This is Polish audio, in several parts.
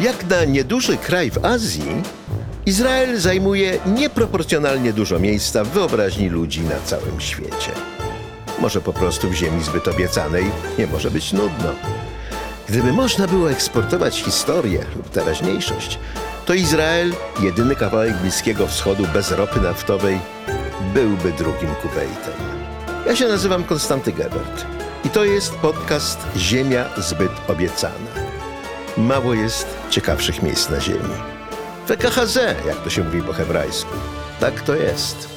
Jak na nieduży kraj w Azji, Izrael zajmuje nieproporcjonalnie dużo miejsca w wyobraźni ludzi na całym świecie. Może po prostu w ziemi zbyt obiecanej nie może być nudno. Gdyby można było eksportować historię lub teraźniejszość, to Izrael, jedyny kawałek Bliskiego Wschodu bez ropy naftowej, byłby drugim Kuwejtem. Ja się nazywam Konstanty Gebert i to jest podcast Ziemia zbyt obiecana. Mało jest ciekawszych miejsc na ziemi. WKHZ, jak to się mówi po hebrajsku. Tak to jest.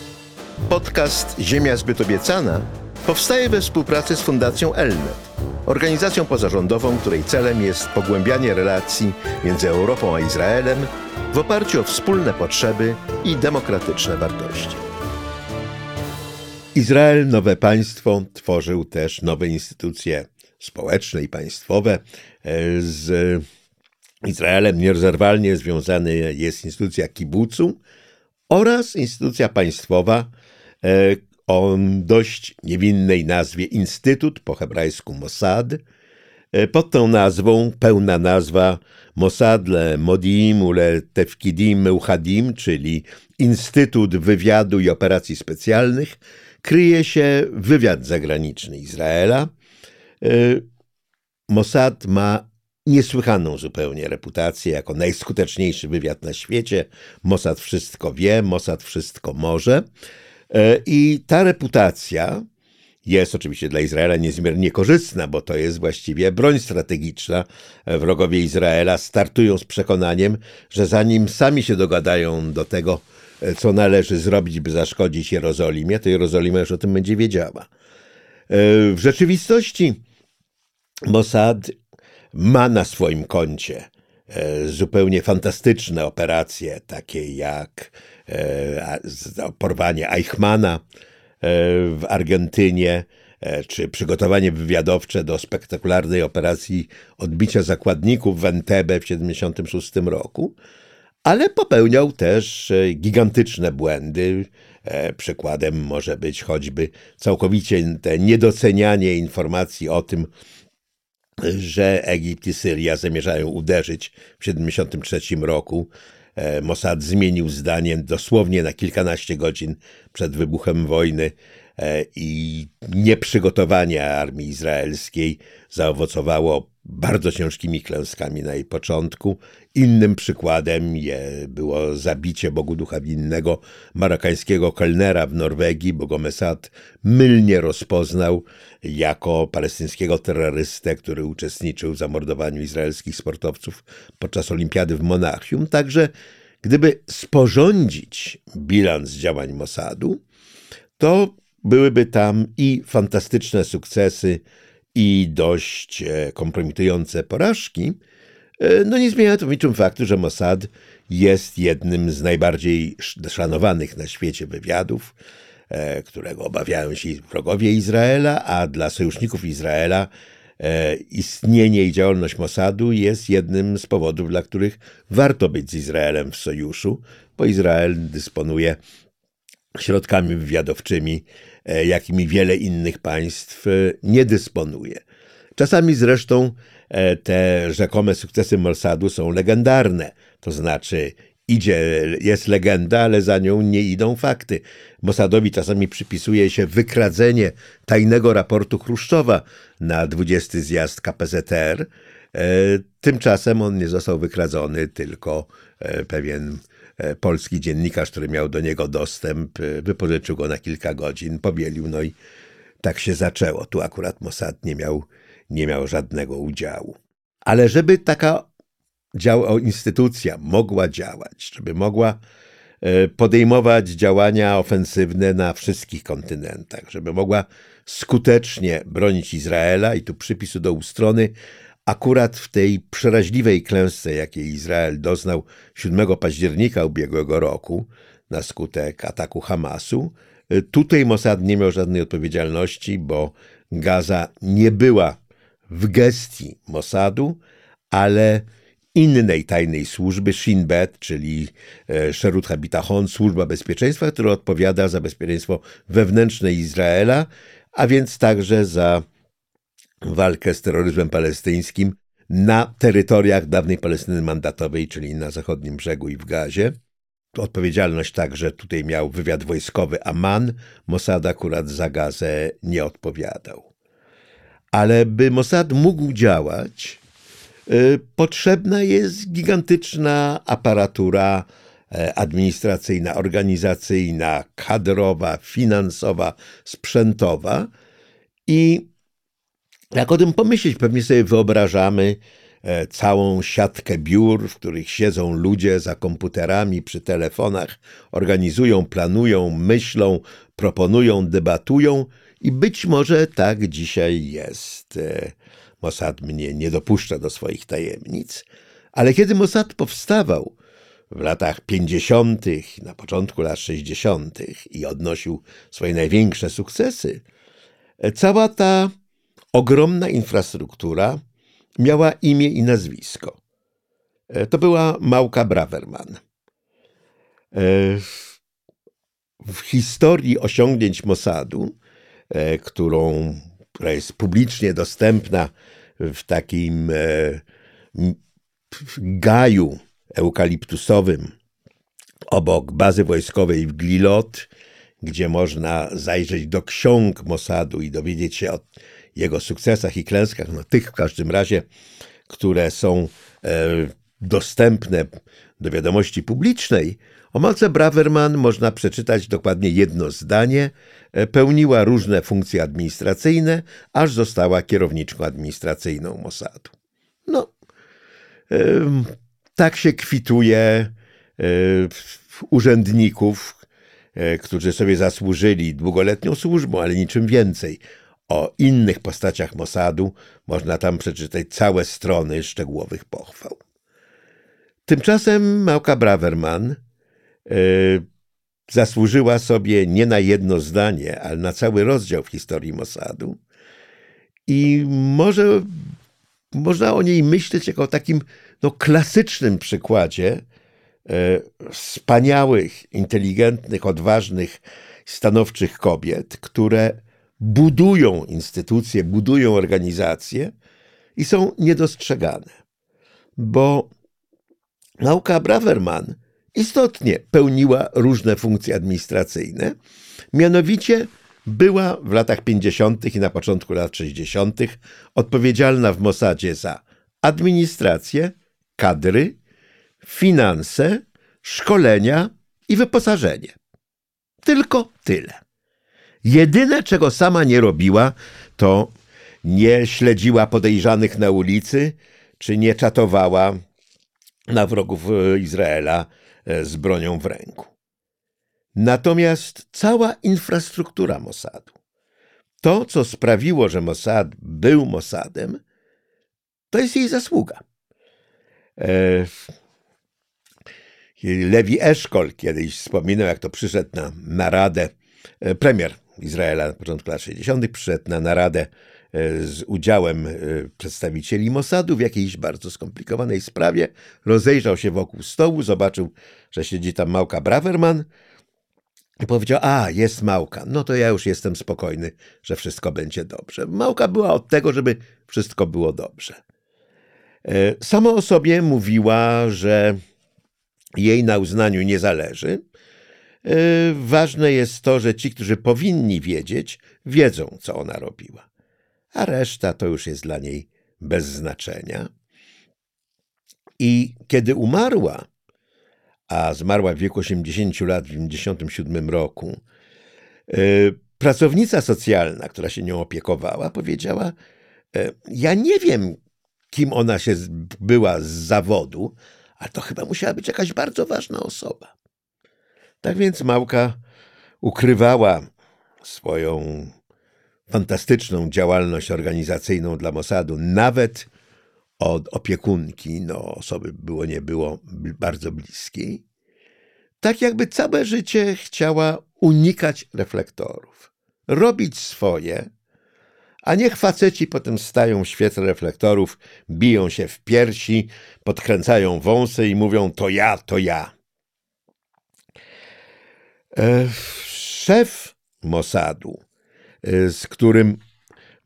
Podcast Ziemia zbyt obiecana powstaje we współpracy z Fundacją Elnet, organizacją pozarządową, której celem jest pogłębianie relacji między Europą a Izraelem w oparciu o wspólne potrzeby i demokratyczne wartości. Izrael, nowe państwo, tworzył też nowe instytucje społeczne i państwowe. E, Z Izraelem nierozerwalnie związany jest instytucja kibucu oraz instytucja państwowa e, o dość niewinnej nazwie Instytut, po hebrajsku Mossad. E, Pod tą nazwą, pełna nazwa Mossad le Modim ule Tefkidim Meuchadim, czyli Instytut Wywiadu i Operacji Specjalnych, kryje się wywiad zagraniczny Izraela. Mossad ma niesłychaną zupełnie reputację jako najskuteczniejszy wywiad na świecie. Mossad wszystko wie, Mossad wszystko może. E, I ta reputacja jest oczywiście dla Izraela niezmiernie korzystna, bo to jest właściwie broń strategiczna. Wrogowie Izraela startują z przekonaniem, że zanim sami się dogadają do tego, e, co należy zrobić, by zaszkodzić Jerozolimie, to Jerozolima już o tym będzie wiedziała. E, W rzeczywistości Mossad ma na swoim koncie e, zupełnie fantastyczne operacje, takie jak e, porwanie Eichmana e, w Argentynie, czy przygotowanie wywiadowcze do spektakularnej operacji odbicia zakładników w Entebbe w 1976 roku, ale popełniał też gigantyczne błędy. Przykładem może być choćby całkowicie te niedocenianie informacji o tym, że Egipt i Syria zamierzają uderzyć w 1973 roku. E, Mossad zmienił zdanie dosłownie na kilkanaście godzin przed wybuchem wojny e, i nieprzygotowanie armii izraelskiej zaowocowało bardzo ciężkimi klęskami na jej początku. Innym przykładem je było zabicie Bogu Ducha Winnego marokańskiego kelnera w Norwegii, bo go mylnie rozpoznał jako palestyńskiego terrorystę, który uczestniczył w zamordowaniu izraelskich sportowców podczas olimpiady w Monachium. Także gdyby sporządzić bilans działań Mossadu, to byłyby tam i fantastyczne sukcesy, i dość e, kompromitujące porażki. E, No nie zmienia to w niczym faktu, że Mossad jest jednym z najbardziej sz- szanowanych na świecie wywiadów, e, którego obawiają się wrogowie Izraela, a dla sojuszników Izraela istnienie i działalność Mossadu jest jednym z powodów, dla których warto być z Izraelem w sojuszu, bo Izrael dysponuje środkami wywiadowczymi, jakimi wiele innych państw e, nie dysponuje. Czasami zresztą e, te rzekome sukcesy Mossadu są legendarne, to znaczy idzie, jest legenda, ale za nią nie idą fakty. Mossadowi czasami przypisuje się wykradzenie tajnego raportu Chruszczowa na 20 zjazd KPZR. E, Tymczasem on nie został wykradzony, tylko e, pewien e, polski dziennikarz, który miał do niego dostęp, e, wypożyczył go na kilka godzin, pobielił, no i tak się zaczęło. Tu akurat Mossad nie miał, nie miał żadnego udziału. Ale żeby taka dział, instytucja mogła działać, żeby mogła e, podejmować działania ofensywne na wszystkich kontynentach, żeby mogła skutecznie bronić Izraela i tu przypisu do strony akurat w tej przeraźliwej klęsce, jakiej Izrael doznał 7 października ubiegłego roku na skutek ataku Hamasu, y, tutaj Mossad nie miał żadnej odpowiedzialności, bo Gaza nie była w gestii Mossadu, ale innej tajnej służby, Shin Bet, czyli e, Sherut Habitachon, służba bezpieczeństwa, która odpowiada za bezpieczeństwo wewnętrzne Izraela, a więc także za walkę z terroryzmem palestyńskim na terytoriach dawnej Palestyny mandatowej, czyli na zachodnim brzegu i w Gazie. Odpowiedzialność także tutaj miał wywiad wojskowy Aman. Mossad akurat za Gazę nie odpowiadał. Ale by Mossad mógł działać, y, potrzebna jest gigantyczna aparatura e, administracyjna, organizacyjna, kadrowa, finansowa, sprzętowa. I jak o tym pomyśleć, pewnie sobie wyobrażamy e, całą siatkę biur, w których siedzą ludzie za komputerami, przy telefonach, organizują, planują, myślą, proponują, debatują i być może tak dzisiaj jest. E, Mossad mnie nie dopuszcza do swoich tajemnic, ale kiedy Mossad powstawał w latach 50., na początku lat 60. i odnosił swoje największe sukcesy, e, cała ta ogromna infrastruktura miała imię i nazwisko. E, to była Małka Braverman. W historii osiągnięć Mossadu E, którą, która jest publicznie dostępna w takim e, gaju eukaliptusowym obok bazy wojskowej w Glilot, gdzie można zajrzeć do ksiąg Mossadu i dowiedzieć się o jego sukcesach i klęskach, no tych w każdym razie, które są e, dostępne do wiadomości publicznej, o Malce Braverman można przeczytać dokładnie jedno zdanie. E, pełniła różne funkcje administracyjne, aż została kierowniczką administracyjną Mossadu. No, tak się kwituje e, urzędników, e, którzy sobie zasłużyli długoletnią służbą, ale niczym więcej. O innych postaciach Mossadu można tam przeczytać całe strony szczegółowych pochwał. Tymczasem Małka Braverman E, zasłużyła sobie nie na jedno zdanie, ale na cały rozdział w historii Mossadu. I może można o niej myśleć jako o takim no, klasycznym przykładzie e, wspaniałych, inteligentnych, odważnych, stanowczych kobiet, które budują instytucje, budują organizacje i są niedostrzegane. Bo nauka Braverman istotnie pełniła różne funkcje administracyjne. Mianowicie była w latach 50. i na początku lat 60. odpowiedzialna w Mossadzie za administrację, kadry, finanse, szkolenia i wyposażenie. Tylko tyle. Jedyne, czego sama nie robiła, to nie śledziła podejrzanych na ulicy, czy nie czatowała na wrogów e, Izraela E, z bronią w ręku. Natomiast cała infrastruktura Mossadu, to co sprawiło, że Mossad był Mossadem, to jest jej zasługa. E, Lewi Eszkol kiedyś wspominał, jak to przyszedł na naradę, premier Izraela na początku lat 60., przyszedł na naradę E, z udziałem e, przedstawicieli Mossadu w jakiejś bardzo skomplikowanej sprawie. Rozejrzał się wokół stołu, zobaczył, że siedzi tam Małka Braverman i powiedział, a, jest Małka, no to ja już jestem spokojny, że wszystko będzie dobrze. Małka była od tego, żeby wszystko było dobrze. E, sama o sobie mówiła, że jej na uznaniu nie zależy. Ważne jest to, że ci, którzy powinni wiedzieć, wiedzą, co ona robiła a reszta to już jest dla niej bez znaczenia. I kiedy umarła, a zmarła w wieku 80 lat w 97 roku, y, pracownica socjalna, która się nią opiekowała, powiedziała: y, Ja nie wiem, kim ona się była z zawodu, ale to chyba musiała być jakaś bardzo ważna osoba. Tak więc Małka ukrywała swoją fantastyczną działalność organizacyjną dla Mossadu, nawet od opiekunki, no osoby było nie było bardzo bliskiej, tak jakby całe życie chciała unikać reflektorów, robić swoje, a niech faceci potem stają w świetle reflektorów, biją się w piersi, podkręcają wąsy i mówią to ja, to ja. E, szef Mossadu Y, z którym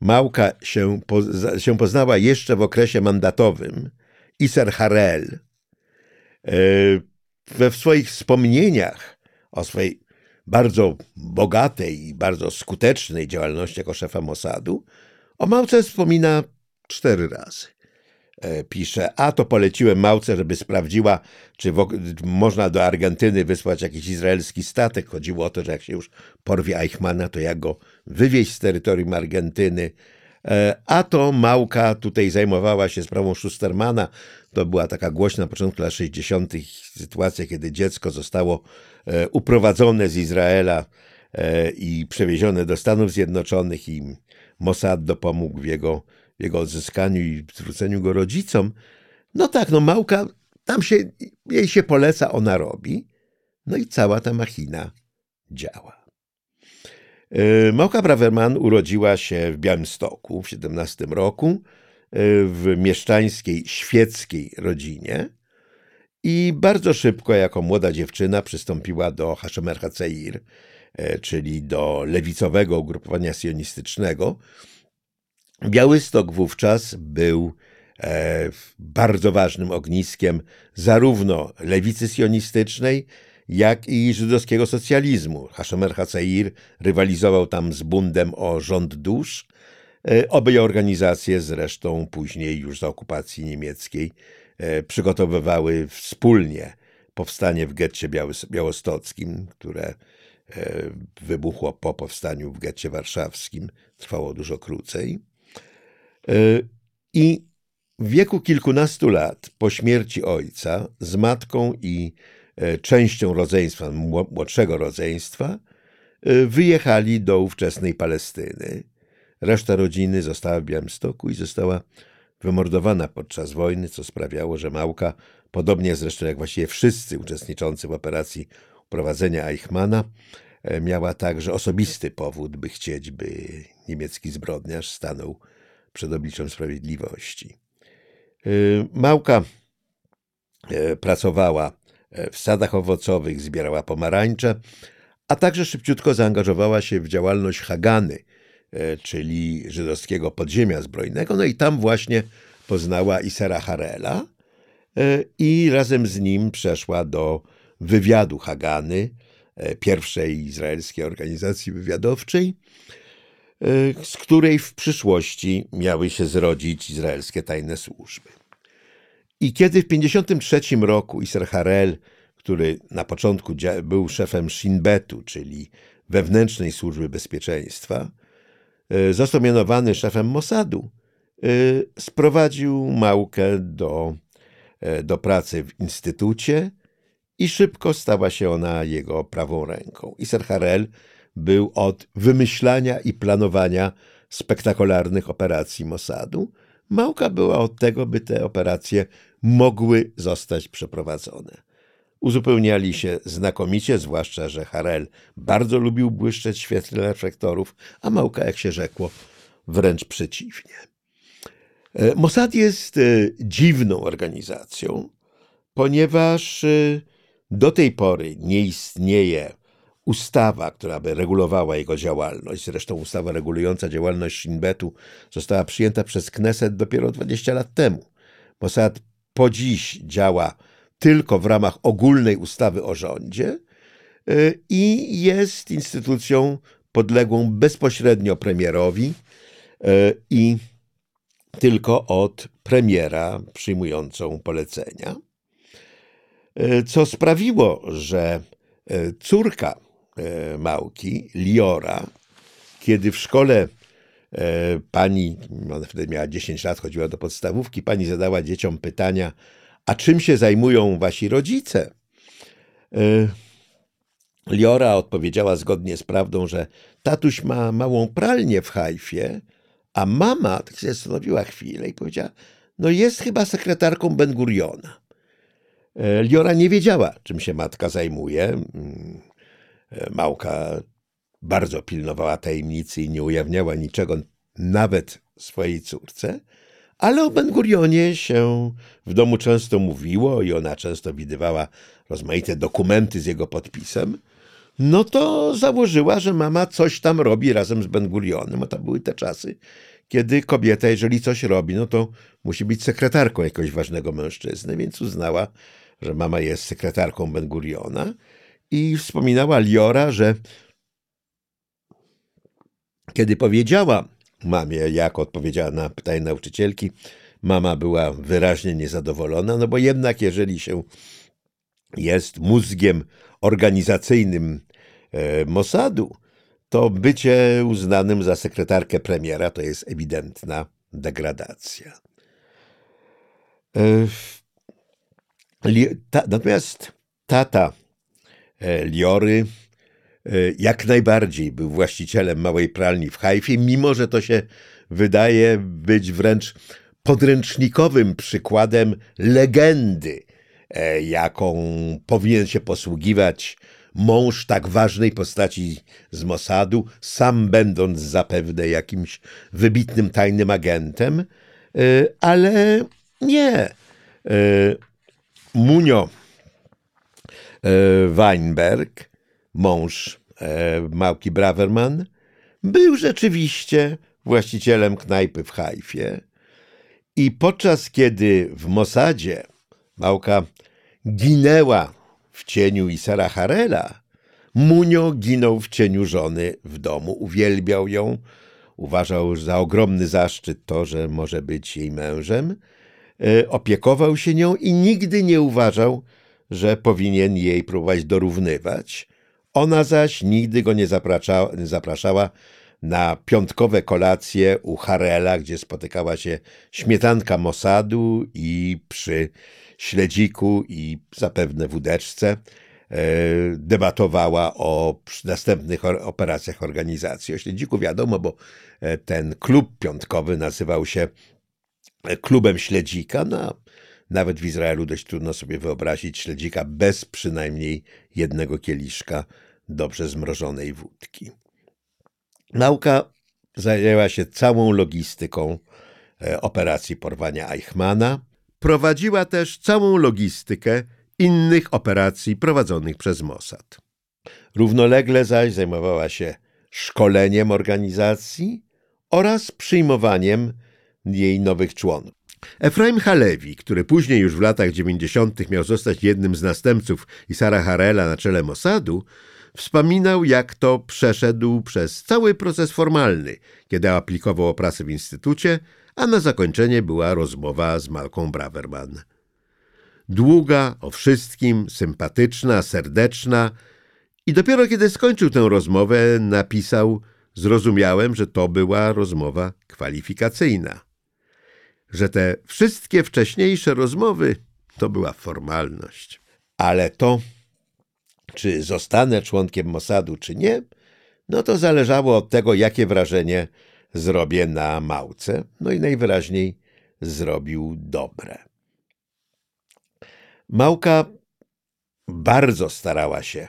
Małka się, poza, się poznała jeszcze w okresie mandatowym Iser Harel. E, we swoich wspomnieniach o swojej bardzo bogatej i bardzo skutecznej działalności jako szefa Mossadu, o Małce wspomina cztery razy. E, pisze, a to poleciłem Małce, żeby sprawdziła, czy można do Argentyny wysłać jakiś izraelski statek. Chodziło o to, że jak się już porwie Eichmana, to jak go wywieźć z terytorium Argentyny. E, a to Małka tutaj zajmowała się sprawą Schustermana. To była taka głośna na początku lat 60. sytuacja, kiedy dziecko zostało e, uprowadzone z Izraela i przewiezione do Stanów Zjednoczonych i Mossad dopomógł w jego jego odzyskaniu i zwróceniu go rodzicom. No tak, no Małka, tam się, jej się poleca, ona robi. No i cała ta machina działa. E, Małka Braverman urodziła się w Białymstoku w 17 roku e, w mieszczańskiej, świeckiej rodzinie i bardzo szybko, jako młoda dziewczyna, przystąpiła do Hashemer Haceir, e, czyli do lewicowego ugrupowania sionistycznego, Białystok wówczas był e, bardzo ważnym ogniskiem zarówno lewicy sionistycznej, jak i żydowskiego socjalizmu. Hashomer Haseir rywalizował tam z bundem o rząd dusz. E, obie organizacje zresztą później już za okupacji niemieckiej e, przygotowywały wspólnie powstanie w getcie białostockim, które e, wybuchło po powstaniu w getcie warszawskim. Trwało dużo krócej. E, I w wieku kilkunastu lat po śmierci ojca z matką i e, częścią rodzeństwa, młodszego rodzeństwa, e, wyjechali do ówczesnej Palestyny. Reszta rodziny została w Białymstoku i została wymordowana podczas wojny, co sprawiało, że Małka, podobnie zresztą jak właściwie wszyscy uczestniczący w operacji uprowadzenia Eichmana, miała także osobisty powód, by chcieć, by niemiecki zbrodniarz stanął przed obliczem sprawiedliwości. Y, Małka y, pracowała y, w sadach owocowych, zbierała pomarańcze, a także szybciutko zaangażowała się w działalność Hagany, czyli żydowskiego podziemia zbrojnego. No i tam właśnie poznała Isera Harela i razem z nim przeszła do wywiadu Hagany, pierwszej izraelskiej organizacji wywiadowczej, z której w przyszłości miały się zrodzić izraelskie tajne służby. I kiedy w 1953 roku Isser Harel, który na początku był szefem Shin Betu, czyli wewnętrznej służby bezpieczeństwa, y, został mianowany szefem Mossadu, y, sprowadził Małkę do, do pracy w instytucie i szybko stała się ona jego prawą ręką. Isser Harel był od wymyślania i planowania spektakularnych operacji Mossadu. Małka była od tego, by te operacje mogły zostać przeprowadzone. Uzupełniali się znakomicie, zwłaszcza, że Harel bardzo lubił błyszczeć świetle reflektorów, a Małka, jak się rzekło, wręcz przeciwnie. E, Mossad jest e, dziwną organizacją, ponieważ e, do tej pory nie istnieje ustawa, która by regulowała jego działalność, zresztą ustawa regulująca działalność Shinbetu została przyjęta przez Kneset dopiero 20 lat temu. Mossad po dziś działa tylko w ramach ogólnej ustawy o rządzie y, i jest instytucją podległą bezpośrednio premierowi y, i tylko od premiera przyjmującą polecenia, y, co sprawiło, że córka Małki, Liora, kiedy w szkole e, pani, ona wtedy miała 10 lat, chodziła do podstawówki, pani zadała dzieciom pytania, a czym się zajmują wasi rodzice? E, Liora odpowiedziała zgodnie z prawdą, że tatuś ma małą pralnię w Hajfie, a mama tak się zastanowiła chwilę i powiedziała, no jest chyba sekretarką Ben Guriona. Liora nie wiedziała, czym się matka zajmuje. E, Małka bardzo pilnowała tajemnicy i nie ujawniała niczego nawet swojej córce, ale o Ben Gurionie się w domu często mówiło i ona często widywała rozmaite dokumenty z jego podpisem, no to założyła, że mama coś tam robi razem z Ben Gurionem, a to były te czasy, kiedy kobieta, jeżeli coś robi, no to musi być sekretarką jakiegoś ważnego mężczyzny, więc uznała, że mama jest sekretarką Ben Guriona i wspominała Liora, że kiedy powiedziała mamie, jak odpowiedziała na pytanie nauczycielki, mama była wyraźnie niezadowolona, no bo jednak jeżeli się jest mózgiem organizacyjnym e, Mossadu, to bycie uznanym za sekretarkę premiera to jest ewidentna degradacja. E, natomiast tata Liory jak najbardziej był właścicielem małej pralni w Hajfie, mimo że to się wydaje być wręcz podręcznikowym przykładem legendy, e, jaką powinien się posługiwać mąż tak ważnej postaci z Mossadu, sam będąc zapewne jakimś wybitnym tajnym agentem, e, ale nie. E, Munio Weinberg, mąż Małki Braverman, był rzeczywiście właścicielem knajpy w Hajfie. I podczas kiedy w Mossadzie Małka ginęła w cieniu Isara Harela, Munio ginął w cieniu żony w domu, uwielbiał ją, uważał za ogromny zaszczyt to, że może być jej mężem, e, opiekował się nią i nigdy nie uważał, że powinien jej próbować dorównywać. Ona zaś nigdy go nie zapraszała, nie zapraszała na piątkowe kolacje u Harela, gdzie spotykała się śmietanka Mossadu i przy śledziku i zapewne wódeczce e, debatowała o następnych operacjach organizacji. O śledziku wiadomo, bo e, ten klub piątkowy nazywał się e, klubem śledzika. No, nawet w Izraelu dość trudno sobie wyobrazić śledzika bez przynajmniej jednego kieliszka dobrze zmrożonej wódki. Nauka zajęła się całą logistyką e, operacji porwania Eichmana. Prowadziła też całą logistykę innych operacji prowadzonych przez Mossad. Równolegle zaś zajmowała się szkoleniem organizacji oraz przyjmowaniem jej nowych członków. Efraim Halewi, który później już w latach 90. miał zostać jednym z następców Isara Harela na czele Mossadu, Wspominał, jak to przeszedł przez cały proces formalny, kiedy aplikował o pracę w instytucie, a na zakończenie była rozmowa z Malką Braverman. Długa, o wszystkim, sympatyczna, serdeczna i dopiero kiedy skończył tę rozmowę, napisał Zrozumiałem, że to była rozmowa kwalifikacyjna. Że te wszystkie wcześniejsze rozmowy to była formalność. Ale to czy zostanę członkiem Mossadu, czy nie, no to zależało od tego, jakie wrażenie zrobię na małce. No i najwyraźniej zrobił dobre. Małka bardzo starała się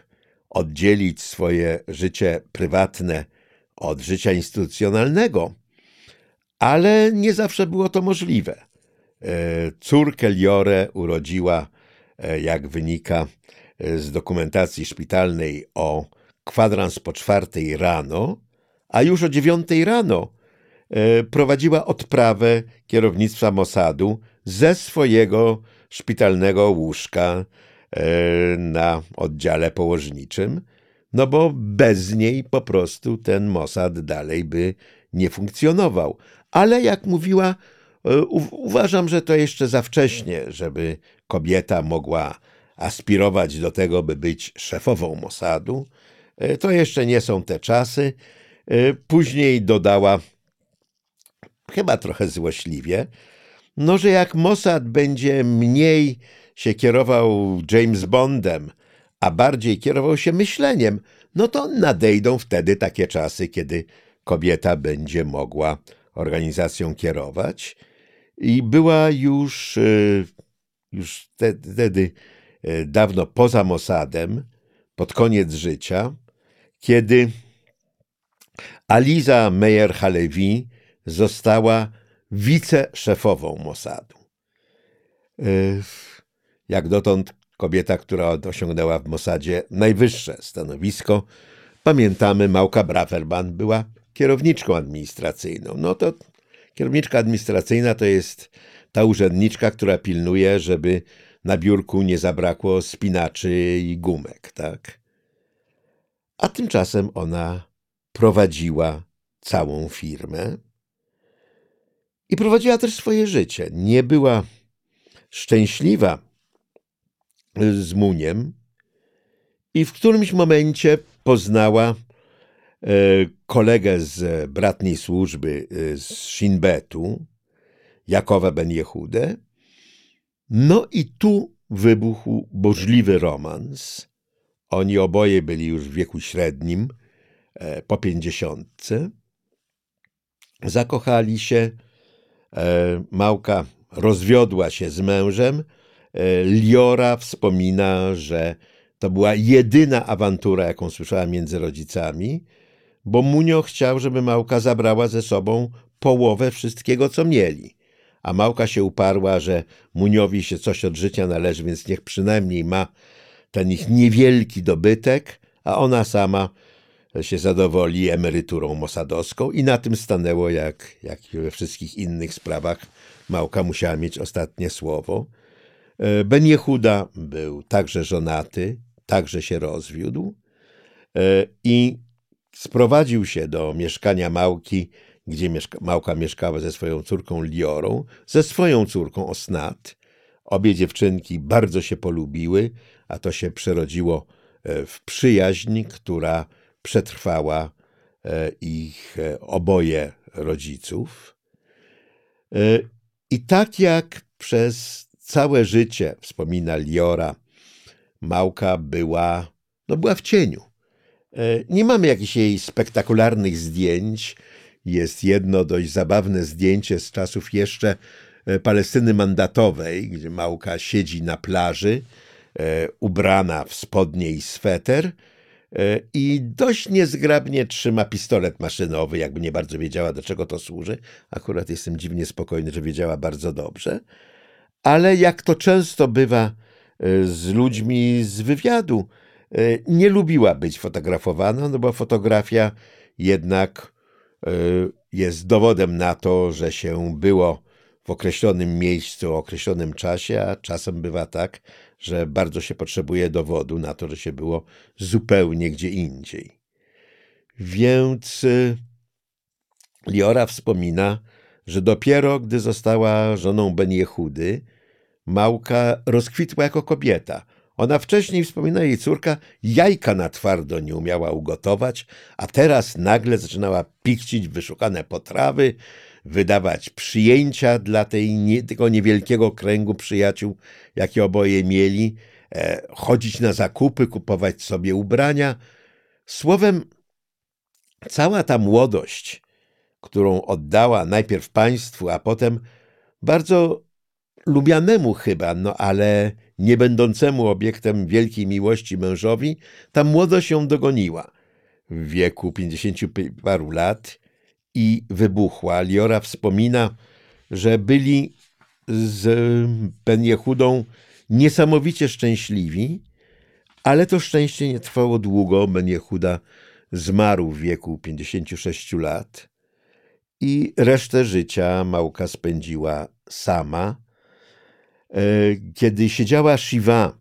oddzielić swoje życie prywatne od życia instytucjonalnego, ale nie zawsze było to możliwe. E, córkę Liore urodziła, e, jak wynika z dokumentacji szpitalnej o kwadrans po czwartej rano, a już o dziewiątej rano e, prowadziła odprawę kierownictwa Mossadu ze swojego szpitalnego łóżka e, na oddziale położniczym, no bo bez niej po prostu ten Mossad dalej by nie funkcjonował. Ale jak mówiła, e, uważam, że to jeszcze za wcześnie, żeby kobieta mogła aspirować do tego, by być szefową Mossadu. E, to jeszcze nie są te czasy. E, później dodała, chyba trochę złośliwie, no, że jak Mossad będzie mniej się kierował James Bondem, a bardziej kierował się myśleniem, no to nadejdą wtedy takie czasy, kiedy kobieta będzie mogła organizacją kierować. I była już, e, już wtedy E, dawno poza Mossadem, pod koniec życia, kiedy Aliza Meyer-Halevi została wiceszefową Mossadu. E, jak dotąd kobieta, która osiągnęła w Mossadzie najwyższe stanowisko. Pamiętamy, Małka Braverman była kierowniczką administracyjną. No to kierowniczka administracyjna to jest ta urzędniczka, która pilnuje, żeby na biurku nie zabrakło spinaczy i gumek, tak? A tymczasem ona prowadziła całą firmę i prowadziła też swoje życie. Nie była szczęśliwa z Muniem i w którymś momencie poznała kolegę z bratniej służby e, z Shinbetu, Jakowa Ben Jehudę. No i tu wybuchł burzliwy romans. Oni oboje byli już w wieku średnim, e, po pięćdziesiątce. Zakochali się. Małka rozwiodła się z mężem. Liora wspomina, że to była jedyna awantura, jaką słyszała między rodzicami, bo Munio chciał, żeby Małka zabrała ze sobą połowę wszystkiego, co mieli. A Małka się uparła, że Muniowi się coś od życia należy, więc niech przynajmniej ma ten ich niewielki dobytek, a ona sama się zadowoli emeryturą mosadowską i na tym stanęło, jak, jak we wszystkich innych sprawach, Małka musiała mieć ostatnie słowo. E, ben Jehuda był także żonaty, także się rozwiódł e, i sprowadził się do mieszkania Małki, gdzie mieszka, Małka mieszkała ze swoją córką Liorą, ze swoją córką Osnat. Obie dziewczynki bardzo się polubiły, a to się przerodziło e, w przyjaźń, która przetrwała e, ich oboje rodziców. I tak jak przez całe życie, wspomina Liora, Małka była, no była w cieniu. E, nie mamy jakichś jej spektakularnych zdjęć. Jest jedno dość zabawne zdjęcie z czasów jeszcze e, Palestyny mandatowej, gdzie Małka siedzi na plaży, e, ubrana w spodnie i sweter i dość niezgrabnie trzyma pistolet maszynowy, jakby nie bardzo wiedziała, do czego to służy. Akurat jestem dziwnie spokojny, że wiedziała bardzo dobrze. Ale jak to często bywa z ludźmi z wywiadu. E, nie lubiła być fotografowana, no bo fotografia jednak e, jest dowodem na to, że się było w określonym miejscu, o określonym czasie, a czasem bywa tak, że bardzo się potrzebuje dowodu na to, że się było zupełnie gdzie indziej. Więc e, Liora wspomina, że dopiero gdy została żoną Ben Jehudy, Małka rozkwitła jako kobieta. Ona wcześniej, wspomina jej córka, jajka na twardo nie umiała ugotować, a teraz nagle zaczynała pikcić wyszukane potrawy, wydawać przyjęcia dla tej, nie, tego niewielkiego kręgu przyjaciół, jakie oboje mieli, e, chodzić na zakupy, kupować sobie ubrania. Słowem, cała ta młodość, którą oddała najpierw państwu, a potem bardzo lubianemu chyba, no ale nie będącemu obiektem wielkiej miłości mężowi, ta młodość ją dogoniła. W wieku pięćdziesięciu paru lat i wybuchła. Liora wspomina, że byli z Ben Jehudą niesamowicie szczęśliwi, ale to szczęście nie trwało długo. Ben Jehuda zmarł w wieku 56 lat i resztę życia Małka spędziła sama kiedy siedziała Shiva,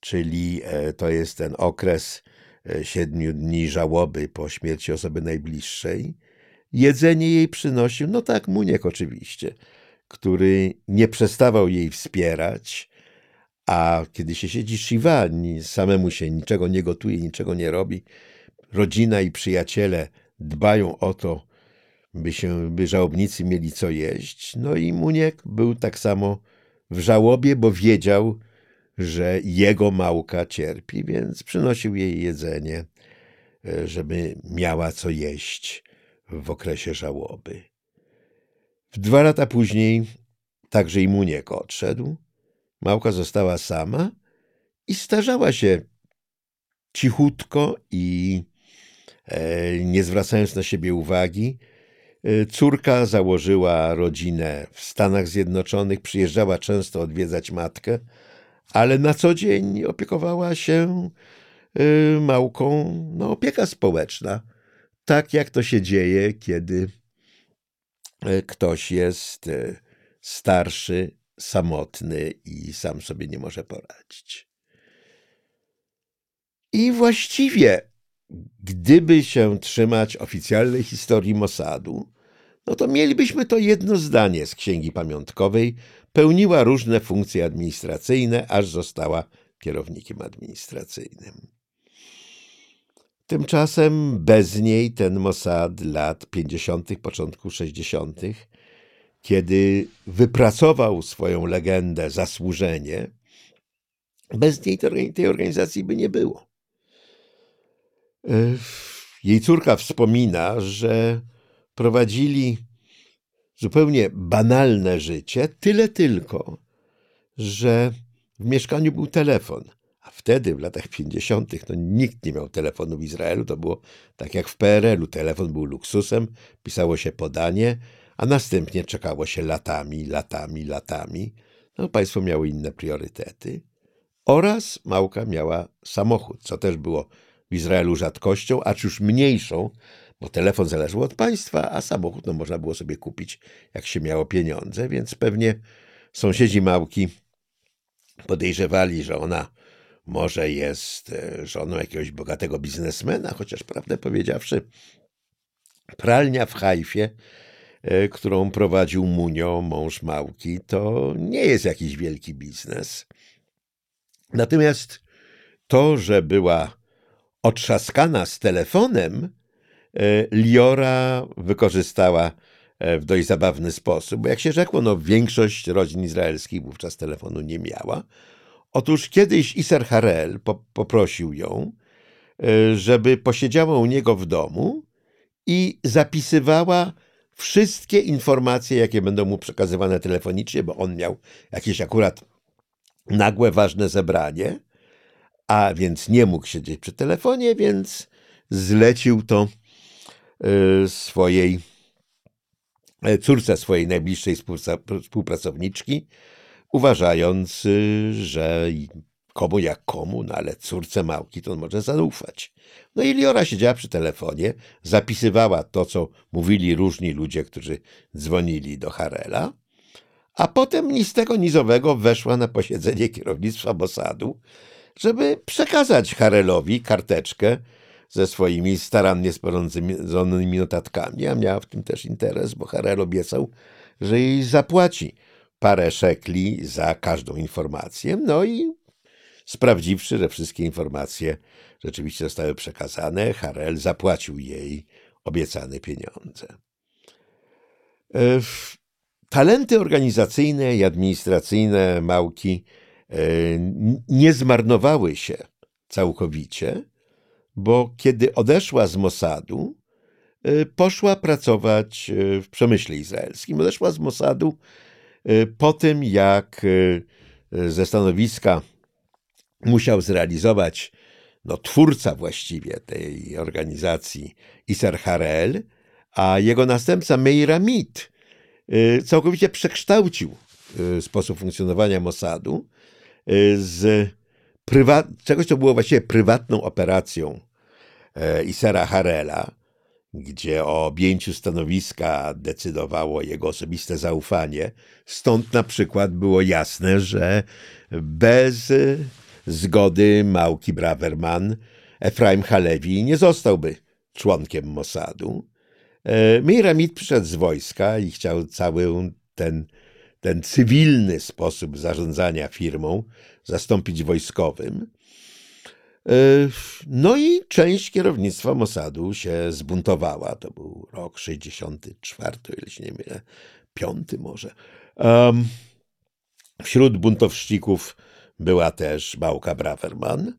czyli e, to jest ten okres e, siedmiu dni żałoby po śmierci osoby najbliższej, jedzenie jej przynosił, no tak, Muniek oczywiście, który nie przestawał jej wspierać, a kiedy się siedzi Shiva, samemu się niczego nie gotuje, niczego nie robi, rodzina i przyjaciele dbają o to, by się, by żałobnicy mieli co jeść. No i Muniek był tak samo w żałobie, bo wiedział, że jego małka cierpi, więc przynosił jej jedzenie, e, żeby miała co jeść w okresie żałoby. W dwa lata później także i Muniek odszedł. Małka została sama i starzała się cichutko i e, nie zwracając na siebie uwagi, córka założyła rodzinę w Stanach Zjednoczonych, przyjeżdżała często odwiedzać matkę, ale na co dzień opiekowała się y, małką no, opieka społeczna. Tak jak to się dzieje, kiedy y, ktoś jest y, starszy, samotny i sam sobie nie może poradzić. I właściwie, gdyby się trzymać oficjalnej historii Mossadu, no to mielibyśmy to jedno zdanie z księgi pamiątkowej. Pełniła różne funkcje administracyjne, aż została kierownikiem administracyjnym. Tymczasem bez niej ten Mossad lat 50., początku 60., kiedy wypracował swoją legendę, zasłużenie, bez niej tej organizacji by nie było. E, jej córka wspomina, że prowadzili zupełnie banalne życie, tyle tylko, że w mieszkaniu był telefon. A wtedy, w latach 50., no, nikt nie miał telefonu w Izraelu. To było tak jak w PRL-u. Telefon był luksusem, pisało się podanie, a następnie czekało się latami, latami, latami. No, państwo miało inne priorytety. Oraz Małka miała samochód, co też było w Izraelu rzadkością, acz już mniejszą, bo telefon zależał od państwa, a samochód no, można było sobie kupić, jak się miało pieniądze, więc pewnie sąsiedzi Małki podejrzewali, że ona może jest e, żoną jakiegoś bogatego biznesmena, chociaż prawdę powiedziawszy, pralnia w Hajfie, e, którą prowadził Munio, mąż Małki, to nie jest jakiś wielki biznes. Natomiast to, że była otrzaskana z telefonem, e, Liora wykorzystała e, w dość zabawny sposób, bo jak się rzekło, no większość rodzin izraelskich wówczas telefonu nie miała. Otóż kiedyś Iser Harel po, poprosił ją, e, żeby posiedziała u niego w domu i zapisywała wszystkie informacje, jakie będą mu przekazywane telefonicznie, bo on miał jakieś akurat nagłe, ważne zebranie a więc nie mógł siedzieć przy telefonie, więc zlecił to e, swojej e, córce swojej najbliższej współpracowniczki, uważając, e, że komu jak komu, no ale córce Małki to on może zaufać. No i Liora siedziała przy telefonie, zapisywała to, co mówili różni ludzie, którzy dzwonili do Harela, a potem ni z tego nizowego weszła na posiedzenie kierownictwa Mossadu, żeby przekazać Harelowi karteczkę ze swoimi starannie sporządzonymi notatkami, a miała w tym też interes, bo Harel obiecał, że jej zapłaci parę szekli za każdą informację. No i sprawdziwszy, że wszystkie informacje rzeczywiście zostały przekazane, Harel zapłacił jej obiecane pieniądze. E, talenty organizacyjne i administracyjne Małki nie zmarnowały się całkowicie, bo kiedy odeszła z Mossadu, e, poszła pracować e, w przemyśle izraelskim. Odeszła z Mossadu po tym, jak ze stanowiska musiał zrealizować no, twórca właściwie tej organizacji Isar Harel, a jego następca Meir Amit całkowicie przekształcił sposób funkcjonowania Mossadu z prywat, czegoś, co było właściwie prywatną operacją e, Isera Harela, gdzie o objęciu stanowiska decydowało jego osobiste zaufanie. Stąd na przykład było jasne, że bez zgody Małki Braverman Efraim Halewi nie zostałby członkiem Mossadu. E, Miramid przyszedł z wojska i chciał cały ten ten cywilny sposób zarządzania firmą zastąpić wojskowym. E, no i część kierownictwa Mossadu się zbuntowała. To był rok 64, o ile się nie mylę, piąty może. Wśród buntowszczyków była też Bałka Braverman.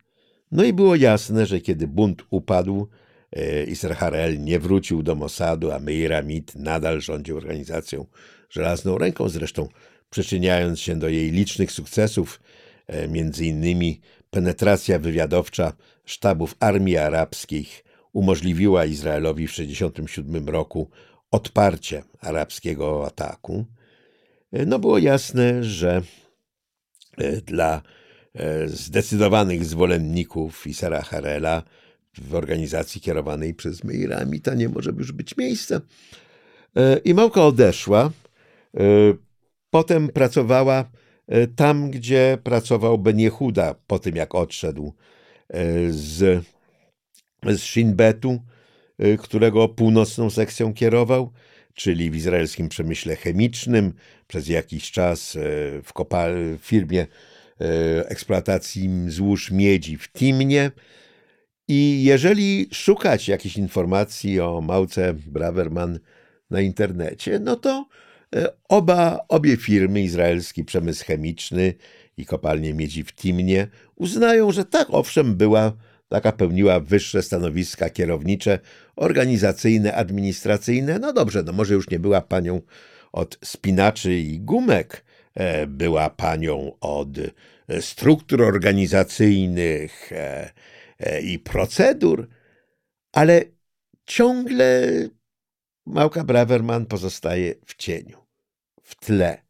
No i było jasne, że kiedy bunt upadł, e, Isra Harel nie wrócił do Mossadu, a Meir Amit nadal rządził organizacją żelazną ręką, zresztą przyczyniając się do jej licznych sukcesów, e, między innymi penetracja wywiadowcza sztabów armii arabskich umożliwiła Izraelowi w 1967 roku odparcie arabskiego ataku. E, no było jasne, że e, dla zdecydowanych zwolenników Isara Harela w organizacji kierowanej przez Meira Amita nie może już być miejsca. I Małka odeszła. Potem pracowała tam, gdzie pracował Ben Jehuda po tym, jak odszedł z, z Shinbetu, którego północną sekcją kierował czyli w izraelskim przemyśle chemicznym, przez jakiś czas e, w, kopal, w firmie e, eksploatacji złóż miedzi w Timnie. I jeżeli szukać jakichś informacji o Małce Braverman na internecie, no to e, oba, obie firmy, izraelski przemysł chemiczny i kopalnie miedzi w Timnie, uznają, że tak, owszem, była taka pełniła wyższe stanowiska kierownicze, organizacyjne, administracyjne. No dobrze, no może już nie była panią od spinaczy i gumek, e, była panią od e, struktur organizacyjnych e, i procedur, ale ciągle Małka Braverman pozostaje w cieniu, w tle.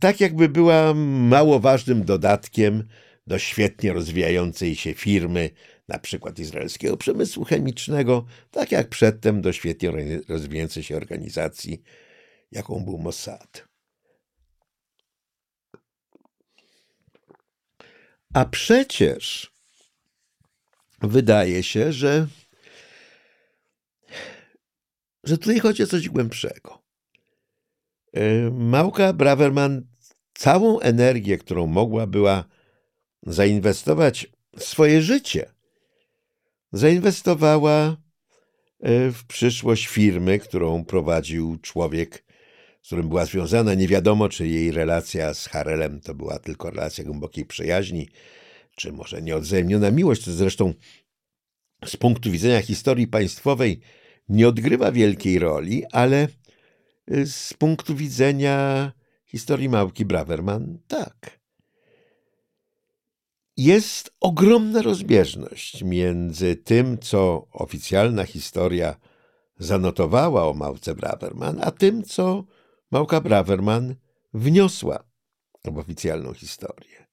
Tak jakby była mało ważnym dodatkiem do świetnie rozwijającej się firmy, na przykład izraelskiego przemysłu chemicznego, tak jak przedtem do świetnie rozwijającej się organizacji, jaką był Mossad. A przecież wydaje się, że, że tutaj chodzi o coś głębszego. E, Małka Braverman całą energię, którą mogła była zainwestować swoje życie. Zainwestowała e, w przyszłość firmy, którą prowadził człowiek, z którym była związana. Nie wiadomo, czy jej relacja z Harelem to była tylko relacja głębokiej przyjaźni, czy może nieodzajemniona miłość. To zresztą z punktu widzenia historii państwowej nie odgrywa wielkiej roli, ale z punktu widzenia historii Małki Braverman tak. Jest ogromna rozbieżność między tym, co oficjalna historia zanotowała o Małce Braverman, a tym, co Małka Braverman wniosła w oficjalną historię.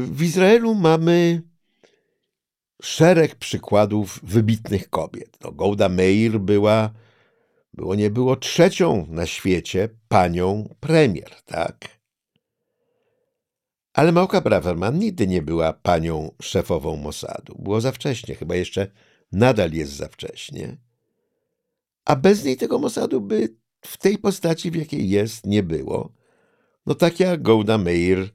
W Izraelu mamy szereg przykładów wybitnych kobiet. No, Golda Meir była, było nie było, trzecią na świecie panią premier, tak? Ale Małka Braverman nigdy nie była panią szefową Mossadu. Było za wcześnie, chyba jeszcze nadal jest za wcześnie. A bez niej tego Mossadu by w tej postaci, w jakiej jest, nie było. No tak jak Golda Meir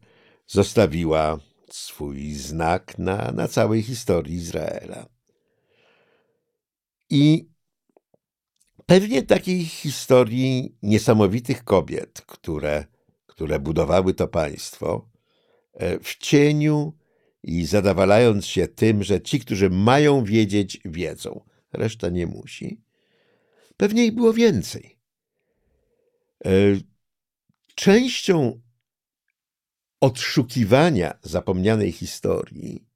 zostawiła swój znak na, na całej historii Izraela. I pewnie takiej historii niesamowitych kobiet, które, które budowały to państwo, E, w cieniu i zadawalając się tym, że ci, którzy mają wiedzieć, wiedzą, reszta nie musi. Pewnie ich było więcej. E, częścią odszukiwania zapomnianej historii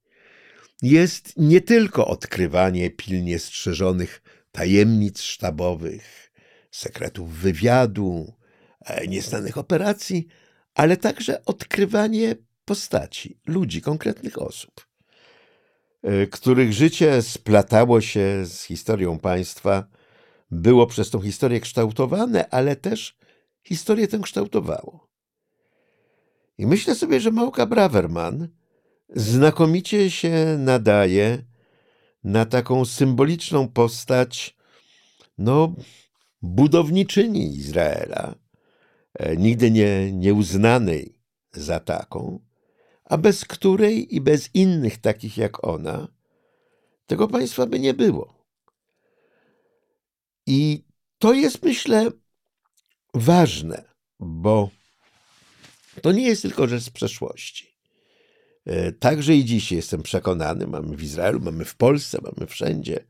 jest nie tylko odkrywanie pilnie strzeżonych tajemnic sztabowych, sekretów wywiadu, e, nieznanych operacji, ale także odkrywanie postaci, ludzi, konkretnych osób, e, których życie splatało się z historią państwa, było przez tą historię kształtowane, ale też historię tę kształtowało. I myślę sobie, że Małka Braverman znakomicie się nadaje na taką symboliczną postać, no, budowniczyni Izraela, e, nigdy nie, nieuznanej za taką, a bez której i bez innych takich jak ona, tego państwa by nie było. I to jest, myślę, ważne, bo to nie jest tylko rzecz z przeszłości. E, także i dziś jestem przekonany, mamy w Izraelu, mamy w Polsce, mamy wszędzie,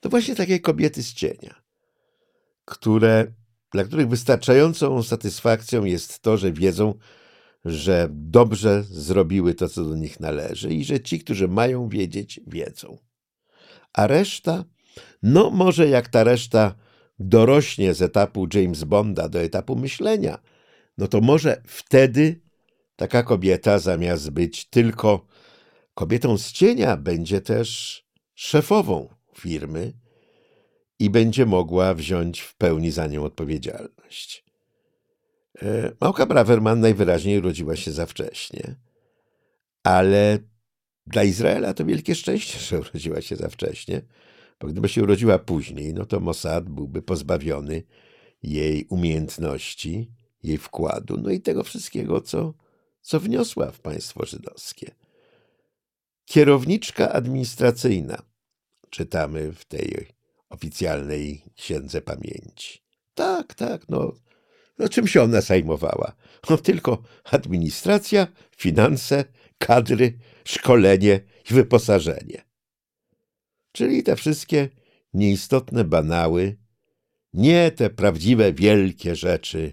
to właśnie takie kobiety z cienia, które, dla których wystarczającą satysfakcją jest to, że wiedzą, że dobrze zrobiły to, co do nich należy i że ci, którzy mają wiedzieć, wiedzą. A reszta, no może jak ta reszta dorośnie z etapu James Bonda do etapu myślenia, no to może wtedy taka kobieta zamiast być tylko kobietą z cienia, będzie też szefową firmy i będzie mogła wziąć w pełni za nią odpowiedzialność. E, Małka Braverman najwyraźniej urodziła się za wcześnie, ale dla Izraela to wielkie szczęście, że urodziła się za wcześnie, bo gdyby się urodziła później, no to Mossad byłby pozbawiony jej umiejętności, jej wkładu, no i tego wszystkiego, co, co wniosła w państwo żydowskie. Kierowniczka administracyjna, czytamy w tej oficjalnej księdze pamięci. Tak, tak, no, no czym się ona zajmowała? No tylko administracja, finanse, kadry, szkolenie i wyposażenie. Czyli te wszystkie nieistotne banały, nie te prawdziwe wielkie rzeczy,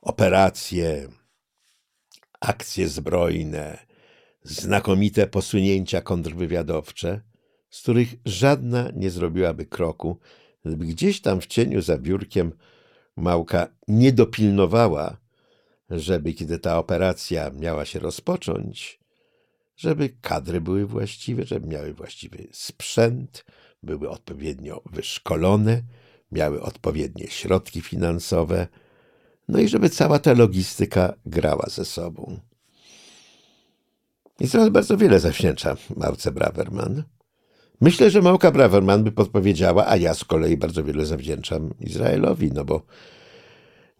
operacje, akcje zbrojne, znakomite posunięcia kontrwywiadowcze, z których żadna nie zrobiłaby kroku, gdyby gdzieś tam w cieniu za biurkiem Małka nie dopilnowała, żeby kiedy ta operacja miała się rozpocząć, żeby kadry były właściwe, żeby miały właściwy sprzęt, były odpowiednio wyszkolone, miały odpowiednie środki finansowe, no i żeby cała ta logistyka grała ze sobą. Izrael bardzo wiele zawdzięcza Małce Braverman. Myślę, że Małka Braverman by podpowiedziała, a ja z kolei bardzo wiele zawdzięczam Izraelowi, no bo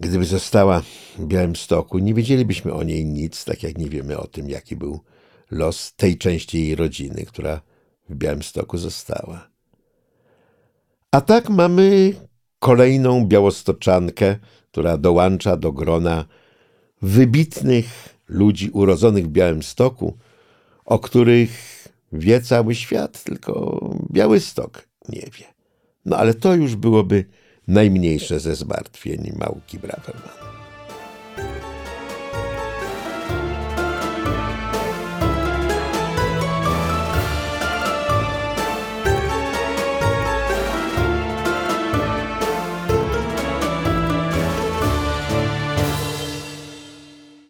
gdyby została w Białymstoku, nie wiedzielibyśmy o niej nic, tak jak nie wiemy o tym, jaki był los tej części jej rodziny, która w Białymstoku została. A tak mamy kolejną białostoczankę, która dołącza do grona wybitnych ludzi urodzonych w Białymstoku, o których wie cały świat, tylko Białystok nie wie. No ale to już byłoby najmniejsze ze zmartwień Małki Braverman.